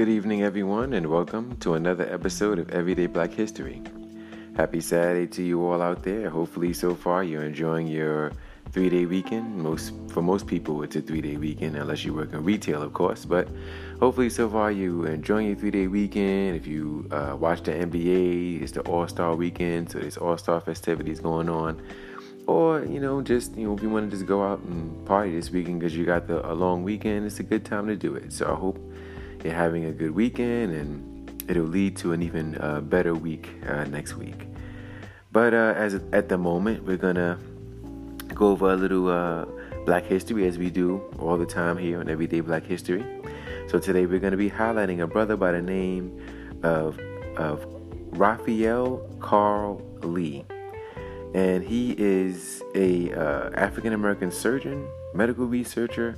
Good evening, everyone, and welcome to another episode of Everyday Black History. Happy Saturday to you all out there. Hopefully, so far you're enjoying your three-day weekend. Most for most people, it's a three-day weekend, unless you work in retail, of course. But hopefully, so far you're enjoying your three-day weekend. If you uh, watch the NBA, it's the All-Star weekend, so there's All-Star festivities going on. Or you know, just you know, if you want to just go out and party this weekend because you got the, a long weekend, it's a good time to do it. So I hope you're having a good weekend and it'll lead to an even uh, better week uh, next week. But uh, as at the moment, we're gonna go over a little uh, Black history as we do all the time here on Everyday Black History. So today we're gonna be highlighting a brother by the name of of Raphael Carl Lee, and he is a uh, African American surgeon, medical researcher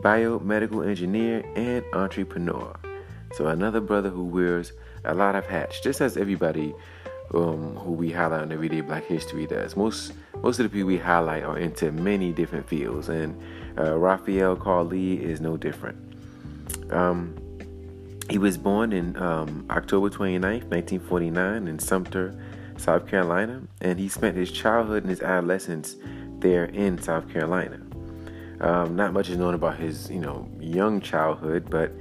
biomedical engineer, and entrepreneur. So another brother who wears a lot of hats, just as everybody um, who we highlight on Everyday Black History does. Most most of the people we highlight are into many different fields, and uh, Raphael Carl Lee is no different. Um, he was born in um, October 29th, 1949, in Sumter, South Carolina, and he spent his childhood and his adolescence there in South Carolina. Um, not much is known about his, you know, young childhood, but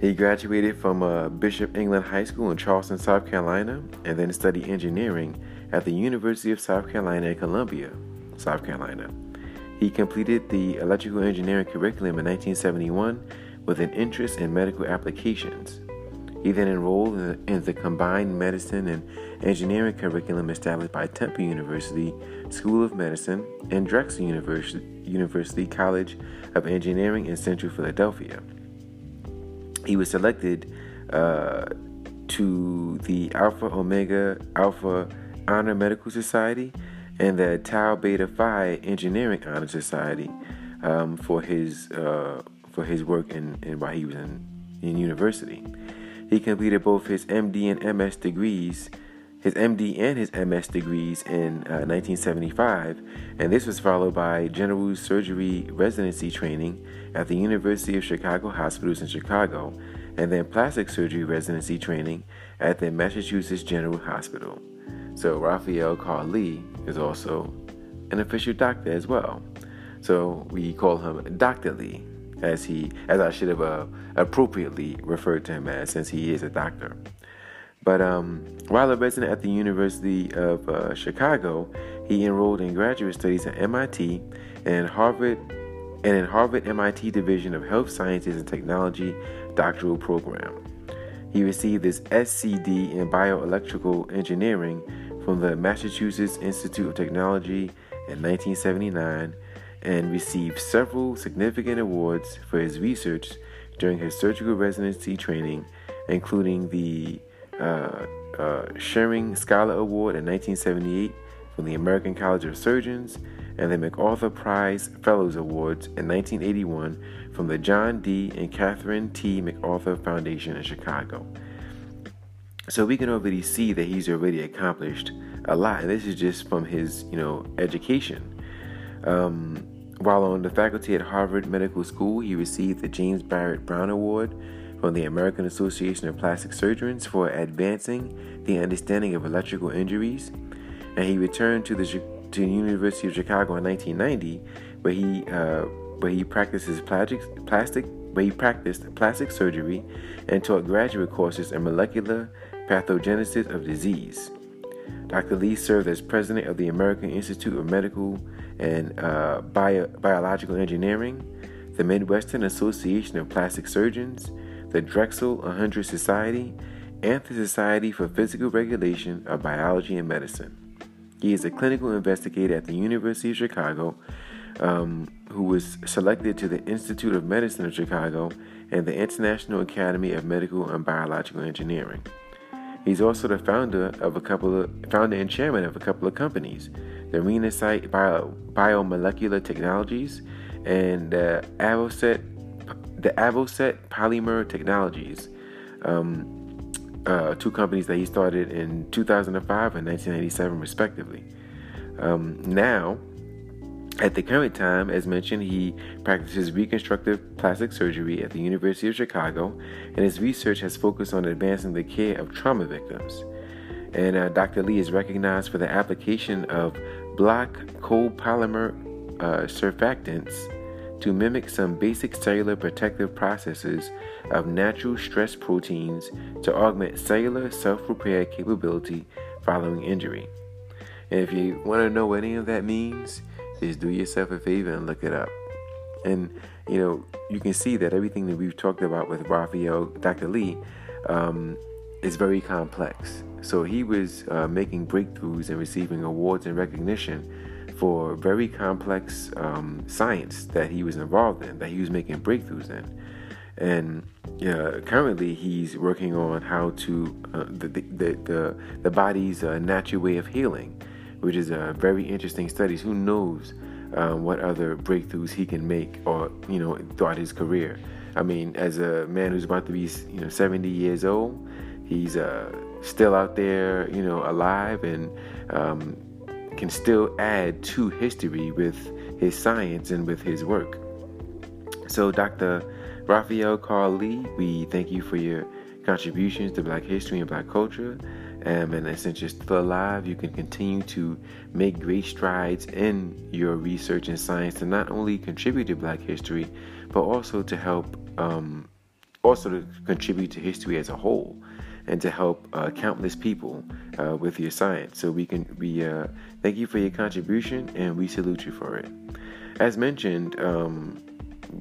he graduated from uh, Bishop England High School in Charleston, South Carolina, and then studied engineering at the University of South Carolina at Columbia, South Carolina. He completed the electrical engineering curriculum in 1971 with an interest in medical applications. He then enrolled in the, in the combined medicine and engineering curriculum established by Temple University School of Medicine and Drexel University, University College of Engineering in Central Philadelphia. He was selected uh, to the Alpha Omega Alpha Honor Medical Society and the Tau Beta Pi Engineering Honor Society um, for his uh, for his work in, in while he was in, in university. He completed both his MD and MS degrees his MD and his MS degrees in uh, 1975, and this was followed by general surgery residency training at the University of Chicago Hospitals in Chicago, and then plastic surgery residency training at the Massachusetts General Hospital. So Raphael Carl Lee is also an official doctor as well. So we call him Dr. Lee, as he, as I should have uh, appropriately referred to him as, since he is a doctor. But um, while a resident at the University of uh, Chicago, he enrolled in graduate studies at MIT and Harvard and in Harvard MIT Division of Health Sciences and Technology doctoral program. He received his SCD in bioelectrical engineering from the Massachusetts Institute of Technology in 1979 and received several significant awards for his research during his surgical residency training, including the uh, uh, Scholar Award in 1978 from the American College of Surgeons and the MacArthur Prize Fellows Awards in 1981 from the John D. and Catherine T. MacArthur Foundation in Chicago. So we can already see that he's already accomplished a lot, and this is just from his, you know, education. Um, while on the faculty at Harvard Medical School, he received the James Barrett Brown Award from the American Association of Plastic Surgeons for advancing the understanding of electrical injuries, and he returned to the to the University of Chicago in 1990, where he uh, where he practiced plastic plastic where he practiced plastic surgery and taught graduate courses in molecular pathogenesis of disease. Dr. Lee served as president of the American Institute of Medical and uh, Bio- Biological Engineering, the Midwestern Association of Plastic Surgeons, the Drexel 100 Society, and the Society for Physical Regulation of Biology and Medicine. He is a clinical investigator at the University of Chicago um, who was selected to the Institute of Medicine of Chicago and the International Academy of Medical and Biological Engineering. He's also the founder of a couple of founder and chairman of a couple of companies, the Renasight Bio, Biomolecular Technologies and uh, Avocet the Avocet Polymer Technologies, um, uh, two companies that he started in 2005 and 1997, respectively. Um, now, At the current time, as mentioned, he practices reconstructive plastic surgery at the University of Chicago, and his research has focused on advancing the care of trauma victims. And uh, Dr. Lee is recognized for the application of block copolymer uh, surfactants to mimic some basic cellular protective processes of natural stress proteins to augment cellular self repair capability following injury. And if you want to know what any of that means, just do yourself a favor and look it up. And you know, you can see that everything that we've talked about with Raphael, Dr. Lee, um, is very complex. So he was uh, making breakthroughs and receiving awards and recognition for very complex um, science that he was involved in, that he was making breakthroughs in. And uh, currently, he's working on how to uh, the, the, the the body's uh, natural way of healing, which is a very interesting studies. Who knows um, what other breakthroughs he can make, or you know, throughout his career. I mean, as a man who's about to be you know 70 years old, he's uh, still out there, you know, alive and um, can still add to history with his science and with his work. So, Dr. Raphael Carl Lee, we thank you for your contributions to Black history and Black culture. Um, and since you're still alive, you can continue to make great strides in your research and science to not only contribute to Black history, but also to help, um, also to contribute to history as a whole and to help uh, countless people uh, with your science. So we can we uh, thank you for your contribution and we salute you for it. As mentioned, um,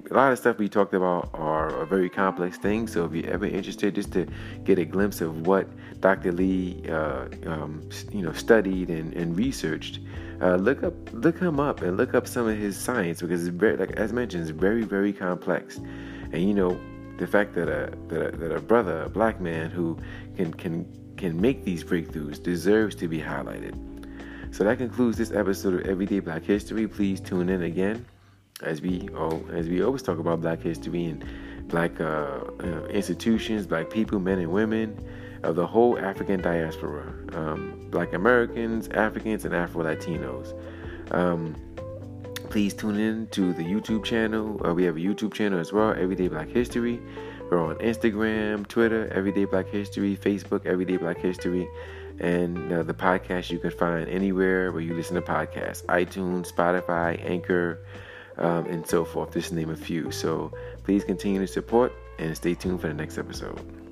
a lot of stuff we talked about are, very complex things. So if you're ever interested, just to get a glimpse of what Dr. Lee, uh, um, you know, studied and, and researched, uh, look up, look him up, and look up some of his science because it's very, like as mentioned, it's very, very complex. And you know, the fact that a that a, that a brother, a black man who can can can make these breakthroughs deserves to be highlighted. So that concludes this episode of Everyday Black History. Please tune in again as we oh, as we always talk about Black history and Black uh, uh, institutions, Black people, men and women of the whole African diaspora, um, Black Americans, Africans, and Afro Latinos. Um, please tune in to the YouTube channel. Uh, we have a YouTube channel as well, Everyday Black History. We're on Instagram, Twitter, Everyday Black History, Facebook, Everyday Black History, and uh, the podcast you can find anywhere where you listen to podcasts iTunes, Spotify, Anchor, um, and so forth, just name a few. So please continue to support and stay tuned for the next episode.